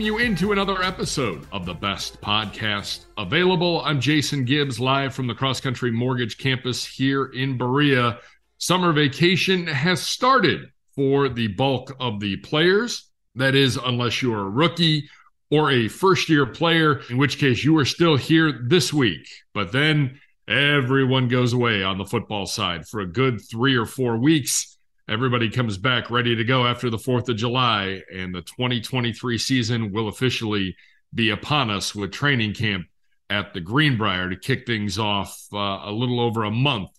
Welcome you into another episode of the best podcast available. I'm Jason Gibbs, live from the Cross Country Mortgage Campus here in Berea. Summer vacation has started for the bulk of the players. That is, unless you're a rookie or a first year player, in which case you are still here this week. But then everyone goes away on the football side for a good three or four weeks. Everybody comes back ready to go after the 4th of July, and the 2023 season will officially be upon us with training camp at the Greenbrier to kick things off uh, a little over a month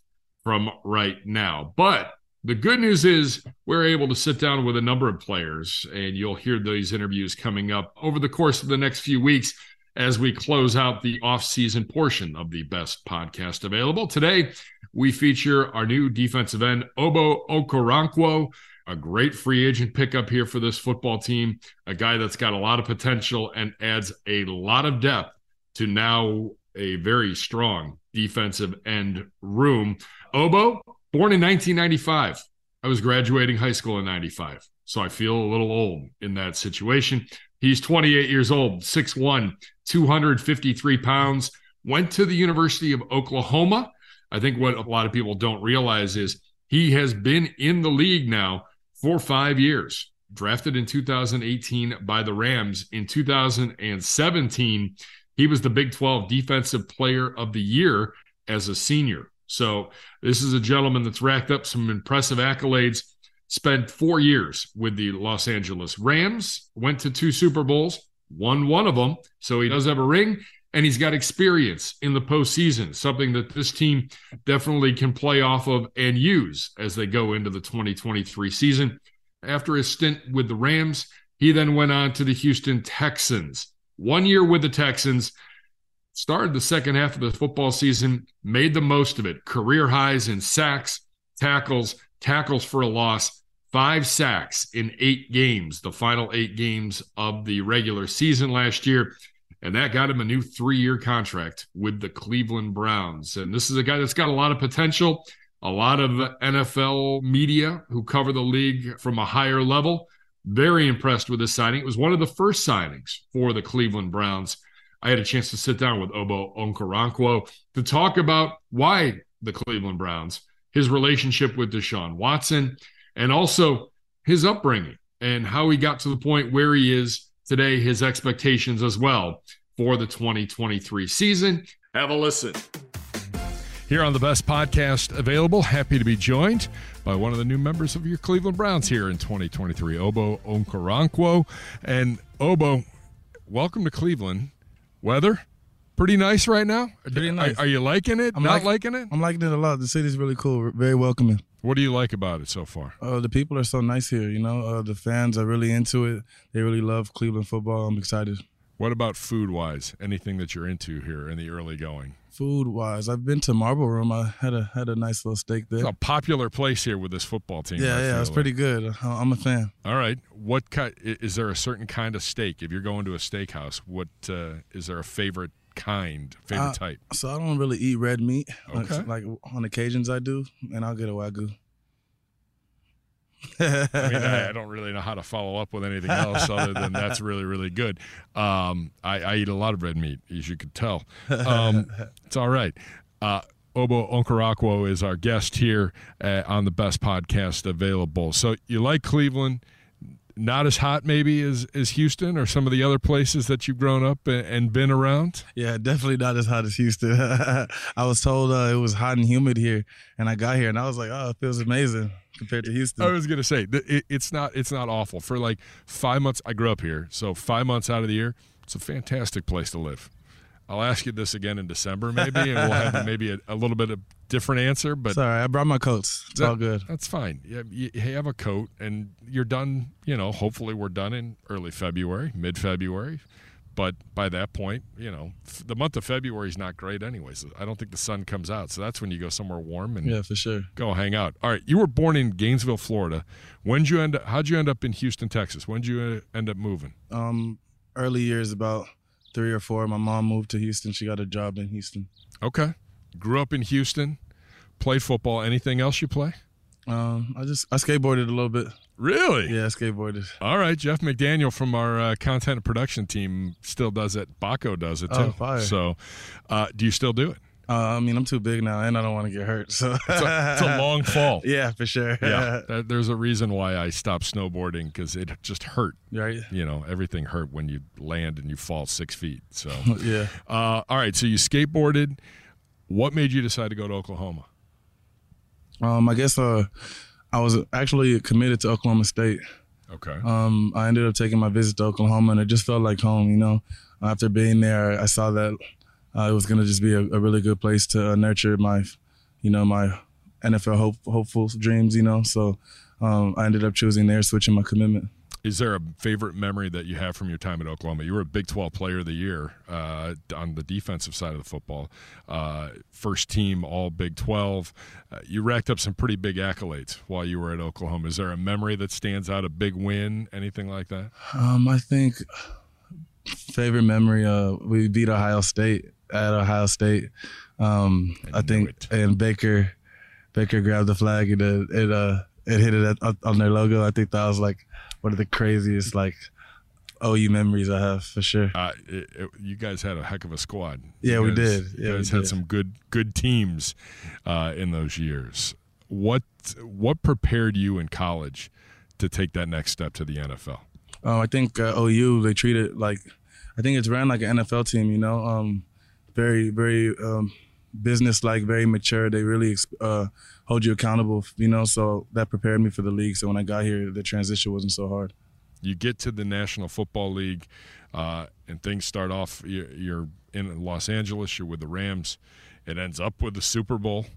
from right now. But the good news is we're able to sit down with a number of players, and you'll hear these interviews coming up over the course of the next few weeks as we close out the off-season portion of the best podcast available. Today, we feature our new defensive end, Ogbo Okoronkwo, a great free agent pickup here for this football team, a guy that's got a lot of potential and adds a lot of depth to now a very strong defensive end room. Ogbo, born in 1995. I was graduating high school in 95, so I feel a little old in that situation. He's 28 years old, 6'1, 253 pounds, went to the University of Oklahoma. I think what a lot of people don't realize is he has been in the league now for five years. Drafted in 2018 by the Rams. In 2017, he was the Big 12 Defensive Player of the Year as a senior. So, this is a gentleman that's racked up some impressive accolades. Spent four years with the Los Angeles Rams, went to two Super Bowls, won one of them. So, he does have a ring and he's got experience in the postseason, something that this team definitely can play off of and use as they go into the 2023 season. After his stint with the Rams, he then went on to the Houston Texans. One year with the Texans, started the second half of the football season, made the most of it. Career highs in sacks, tackles, tackles for a loss, five sacks in eight games, the final eight games of the regular season last year. And that got him a new three year contract with the Cleveland Browns. And this is a guy that's got a lot of potential, a lot of NFL media who cover the league from a higher level. Very impressed with this signing. It was one of the first signings for the Cleveland Browns. I had a chance to sit down with Ogbo Okoronkwo to talk about why the Cleveland Browns, his relationship with Deshaun Watson, and also his upbringing and how he got to the point where he is today, his expectations as well for the 2023 season. Have a listen. Here on the best podcast available, happy to be joined by one of the new members of your Cleveland Browns here in 2023, Ogbo Okoronkwo. And Ogbo, welcome to Cleveland. Weather? Pretty nice right now. Pretty nice. Are, are you liking it? I'm Not like- liking it? I'm liking it a lot. The city's really cool, very welcoming. What do you like about it so far? Uh, the people are so nice here. You know, uh, the fans are really into it. They really love Cleveland football. I'm excited. What about food wise? Anything that you're into here in the early going? Food wise, I've been to Marble Room. I had a had a nice little steak there. It's a popular place here with this football team. I yeah, yeah, it's like. pretty good. I- I'm a fan. All right. What kind is there a certain kind of steak? If you're going to a steakhouse, what uh, is there a favorite kind, favorite Uh, type? So I don't really eat red meat. Like- Okay. Like, on occasions I do, and I'll get a wagyu. I mean, I, I don't really know how to follow up with anything else other than that's really, really good. Um, I, I eat a lot of red meat, as you could tell. Um, it's all right. Uh, Ogbo Okoronkwo is our guest here uh, on the best podcast available. So you like Cleveland? Not as hot, maybe, as, as Houston or some of the other places that you've grown up and, and been around? Yeah, definitely not as hot as Houston. I was told uh, it was hot and humid here, and I got here, and I was like, oh, it feels amazing compared to Houston. I was gonna say it, it's not it's not awful for like five months. I grew up here, so five months out of the year, it's a fantastic place to live. I'll ask you this again in December, maybe, and we'll have maybe a, a little bit of different answer. But sorry, I brought my coats. It's that, all good. That's fine. You, you have a coat, and you're done. You know, hopefully, we're done in early February, mid February. But by that point, you know, f- the month of February is not great, anyways. I don't think the sun comes out, so that's when you go somewhere warm and yeah, for sure. Go hang out. All right, you were born in Gainesville, Florida. When'd you end up? How'd you end up in Houston, Texas? When'd you uh, end up moving? Um, early years, about three or four. My mom moved to Houston. She got a job in Houston. Okay. Grew up in Houston. Played football. Anything else you play? Um, I just I skateboarded a little bit. Really? Yeah, I skateboarded. All right, Jeff McDaniel from our uh, content and production team still does it. Bacco does it too. Oh, fire. So, uh, do you still do it? Uh, I mean, I'm too big now, and I don't want to get hurt. So It's a, it's a long fall. yeah, for sure. Yeah, that- there's a reason why I stopped snowboarding because it just hurt. right. You know, everything hurt when you land and you fall six feet. So, Yeah. uh, all right. So you skateboarded. What made you decide to go to Oklahoma? Um, I guess uh, I was actually committed to Oklahoma State. Okay. Um, I ended up taking my visit to Oklahoma, and it just felt like home. You know, after being there, I saw that uh, it was going to just be a, a really good place to uh, nurture my, you know, my NFL hope, hopeful dreams. You know, so um, I ended up choosing there, switching my commitment. Is there a favorite memory that you have from your time at Oklahoma? You were a Big 12 Player of the Year uh, on the defensive side of the football, uh, first team All Big 12. Uh, you racked up some pretty big accolades while you were at Oklahoma. Is there a memory that stands out, a big win, anything like that? Um, I think favorite memory. Uh, we beat Ohio State at Ohio State. Um, I I, think, it. and Baker, Baker grabbed the flag and it, it uh it hit it at, on their logo. I think that was like one of the craziest like OU memories I have for sure. Uh, it, it, you guys had a heck of a squad. Yeah, You we guys- did. You Yeah, we guys had did. some good good teams uh, in those years. What what prepared you in college to take that next step to the NFL? Um, I think uh, OU they treat it like I think it's ran like an NFL team. You know, um, very very um, business like, very mature. They really uh, hold you accountable. You know, so that prepared me for the league. So when I got here, the transition wasn't so hard. you get to the National Football League, uh, and things start off. You're, you're in Los Angeles. You're with the Rams. It ends up with the Super Bowl.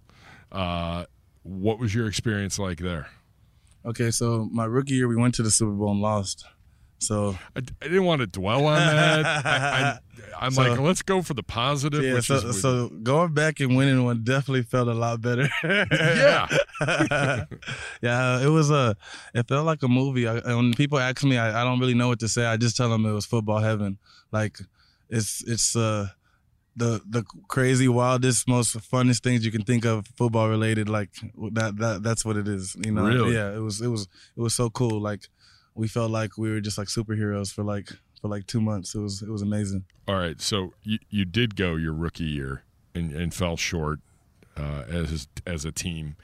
Uh, what was your experience like there? Okay, so my rookie year we went to the Super Bowl and lost. So I, I didn't want to dwell on that. I, I'm So- like, let's go for the positive. yeah, so, so going back and winning one definitely felt a lot better. Yeah. yeah, it was a. It felt like a movie. I, when people ask me, I, I don't really know what to say. I just tell them it was football heaven. Like, it's it's uh the the crazy, wildest, most funnest things you can think of football related. Like that that that's what it is. You know. Really? Yeah. It was it was it was so cool. Like we felt like we were just like superheroes for like for like two months. It was it was amazing. All right, so you, you did go your rookie year and, and fell short uh, as as a team.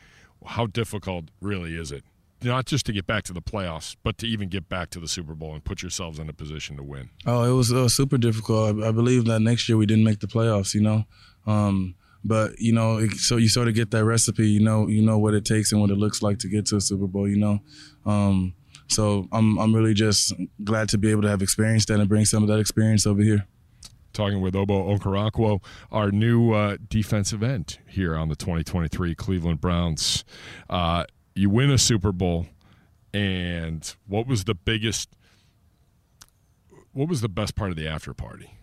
How difficult really is it? Not just to get back to the playoffs, but to even get back to the Super Bowl and put yourselves in a position to win. Oh, it was, it was super difficult. I, I believe that next year we didn't make the playoffs. You know, um, but you know, it, so you sort of get that recipe. You know, you know what it takes and what it looks like to get to a Super Bowl. You know, um, so I'm I'm really just glad to be able to have experienced that and bring some of that experience over here. Talking with Ogbo Okoronkwo, our new uh, defensive end here on the 2023 Cleveland Browns. Uh, you win a Super Bowl, and what was the biggest? What was the best part of the after party?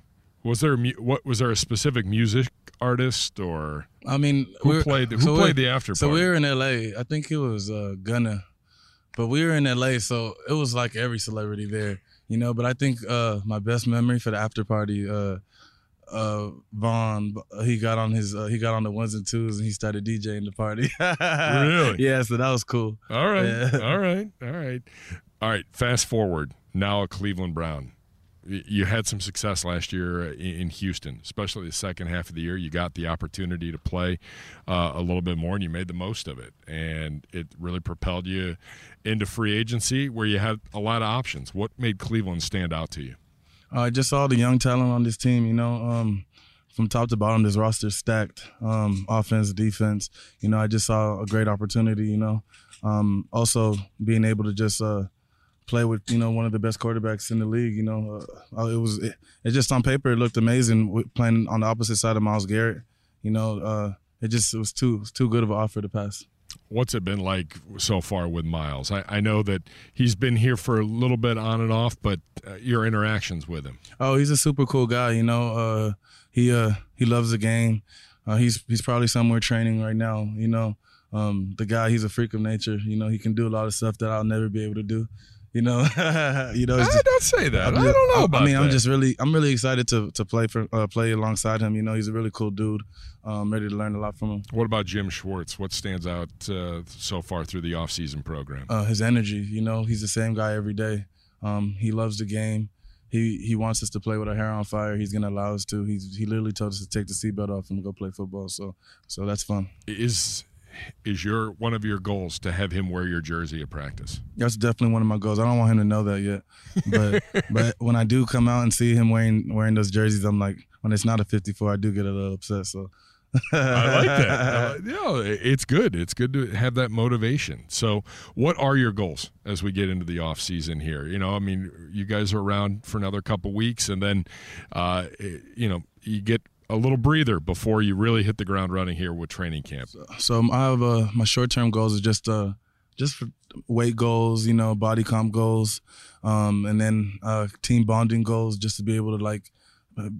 Was there a what was there a specific music artist or I mean, who played who so played the after Party? So we were in LA. I think it was uh, Gunna, but we were in LA, so it was like every celebrity there, you know. But I think uh, my best memory for the after party, uh, uh, Von, he got on his uh, he got on the ones and twos and he started DJing the party. Really? Yeah. So that was cool. all right, Yeah. all right, all right, all right. Fast forward now, a Cleveland Brown. You had some success last year uh, in in Houston, especially the second half of the year. You got the opportunity to play uh, a little bit more, and you made the most of it. And it really propelled you into free agency, where you had a lot of options. What made Cleveland stand out to you? Uh, just all the young talent on this team, you know, um, from top to bottom, this roster stacked, um, offense, defense. You know, I just saw a great opportunity. You know, um, also being able to just uh, play with you know one of the best quarterbacks in the league. You know, uh, it was it, it, just on paper it looked amazing playing on the opposite side of Myles Garrett. You know, uh, it just it was too it was too good of an offer to pass. What's it been like so far with Myles? I, I know that he's been here for a little bit on and off, but uh, your interactions with him. Oh, he's a super cool guy. You know, uh, he uh, he loves the game. Uh, he's he's probably somewhere training right now. You know, um, the guy he's a freak of nature. You know, he can do a lot of stuff that I'll never be able to do. You know, you know. I don't say that. Just, I don't know about. I mean, that. I'm just really, I'm really excited to to play for uh, play alongside him. You know, he's a really cool dude. Um, ready to learn a lot from him. What about Jim Schwartz? What stands out uh, so far through the offseason program? Uh, his energy. You know, he's the same guy every day. Um, he loves the game he he wants us to play with our hair on fire. He's gonna allow us to. He's he literally told us to take the seatbelt off and go play football. So so that's fun. Is is your one of your goals to have him wear your jersey at practice? That's definitely one of my goals. I don't want him to know that yet, but but when I do come out and see him wearing wearing those jerseys, I'm like, when it's not a 54, I do get a little upset. So I like that. Uh, yeah, it's good. It's good to have that motivation. So, what are your goals as we get into the off season here? You know, I mean, you guys are around for another couple weeks, and then, uh, you know, you get a little breather before you really hit the ground running here with training camp. So, so I have uh, my short term goals are just uh, just weight goals, you know, body comp goals, um, and then uh, team bonding goals, just to be able to like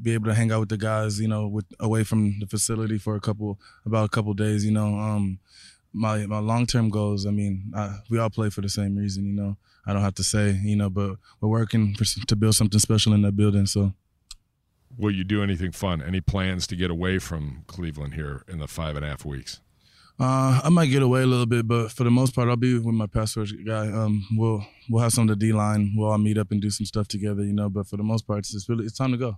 be able to hang out with the guys, you know, with away from the facility for a couple about a couple days, you know. Um, my my long term goals. I mean, I, we all play for the same reason, you know. I don't have to say, you know, but we're working for, to build something special in that building. So, will you do anything fun? Any plans to get away from Cleveland here in the five and a half weeks? Uh, I might get away a little bit, but for the most part, I'll be with my pass rush guy. Um, we'll we'll have some of the D line. We'll all meet up and do some stuff together, you know. But for the most part, it's just really it's time to go.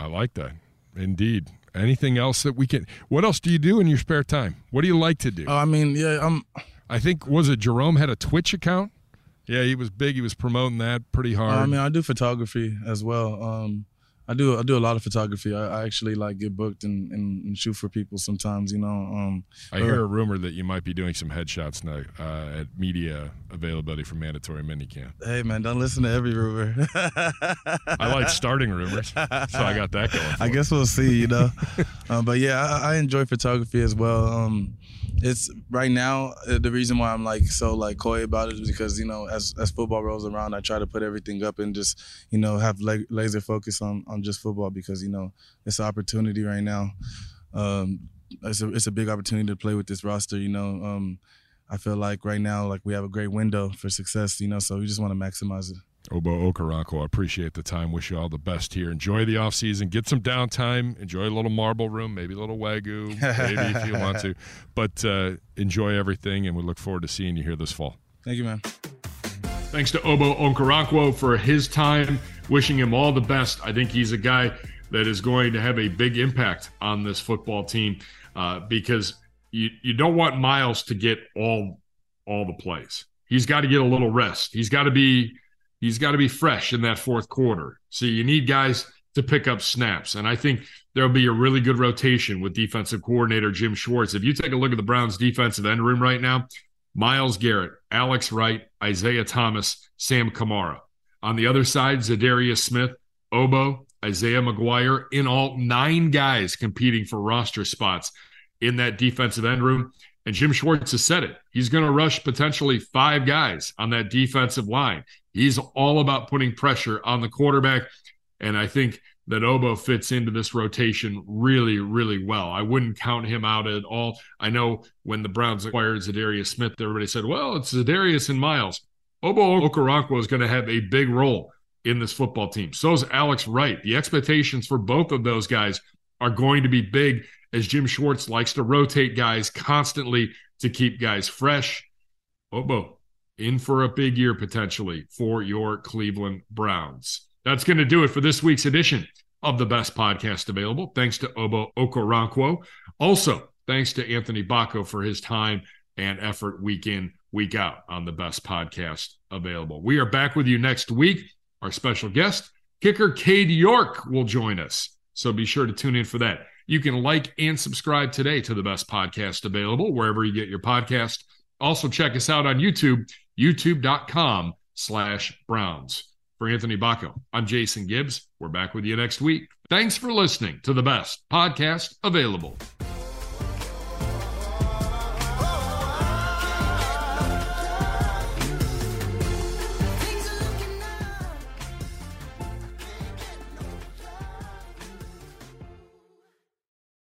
I like that. Indeed. Anything else that we can? What else do you do in your spare time? What do you like to do? Oh, I mean, yeah, I'm. I think was it Jerome had a Twitch account. Yeah, he was big. He was promoting that pretty hard. I mean, I do photography as well. Um, I do I do a lot of photography. I, I actually like get booked and, and, and, shoot for people sometimes. You know. Um, I hear a rumor that you might be doing some headshots now uh, at media availability for mandatory minicamp. Hey man, don't listen to every rumor. I like starting rumors, so I got that going. I guess we'll see. You know, uh, but yeah, I, I, enjoy photography as well. Um, it's right now uh, the reason why I'm like so like coy about it is because you know as as football rolls around, I try to put everything up and just you know have la- laser focus on on just football because you know it's an opportunity right now. Um, it's a it's a big opportunity to play with this roster. You know, um, I feel like right now like we have a great window for success. You know, so we just want to maximize it. Ogbo Okoronkwo, I appreciate the time. Wish you all the best here. Enjoy the off season. Get some downtime. Enjoy a little marble room, maybe a little wagyu, maybe if you want to. But uh, enjoy everything, and we look forward to seeing you here this fall. Thank you, man. Thanks to Ogbo Okoronkwo for his time. Wishing him all the best. I think he's a guy that is going to have a big impact on this football team uh, because you you don't want Myles to get all all the plays. He's got to get a little rest. He's got to be he's got to be fresh in that fourth quarter. So you need guys to pick up snaps. And I think there'll be a really good rotation with defensive coordinator Jim Schwartz. If you take a look at the Browns defensive end room right now, Myles Garrett, Alex Wright, Isaiah Thomas, Sam Kamara. On the other side, Za'Darius Smith, Ogbo, Isaiah McGuire, in all nine guys competing for roster spots in that defensive end room. And Jim Schwartz has said it. He's going to rush potentially five guys on that defensive line. He's all about putting pressure on the quarterback. And I think that Ogbo fits into this rotation really, really well. I wouldn't count him out at all. I know when the Browns acquired Za'Darius Smith, everybody said, well, it's Za'Darius and Myles. Ogbo Okoronkwo is going to have a big role in this football team. So is Alex Wright. The expectations for both of those guys are going to be big as Jim Schwartz likes to rotate guys constantly to keep guys fresh. Ogbo, in for a big year potentially for your Cleveland Browns. That's going to do it for this week's edition of the best podcast available. Thanks to Ogbo Okoronkwo. Also, thanks to Anthony Bacco for his time and effort week in, week out on the best podcast available. We are back with you next week. Our special guest, kicker Cade York, will join us. So be sure to tune in for that. You can like and subscribe today to the best podcast available wherever you get your podcast. Also, check us out on YouTube, youtube.com slash Browns. For Anthony Bacco, I'm Jason Gibbs. We're back with you next week. Thanks for listening to the best podcast available.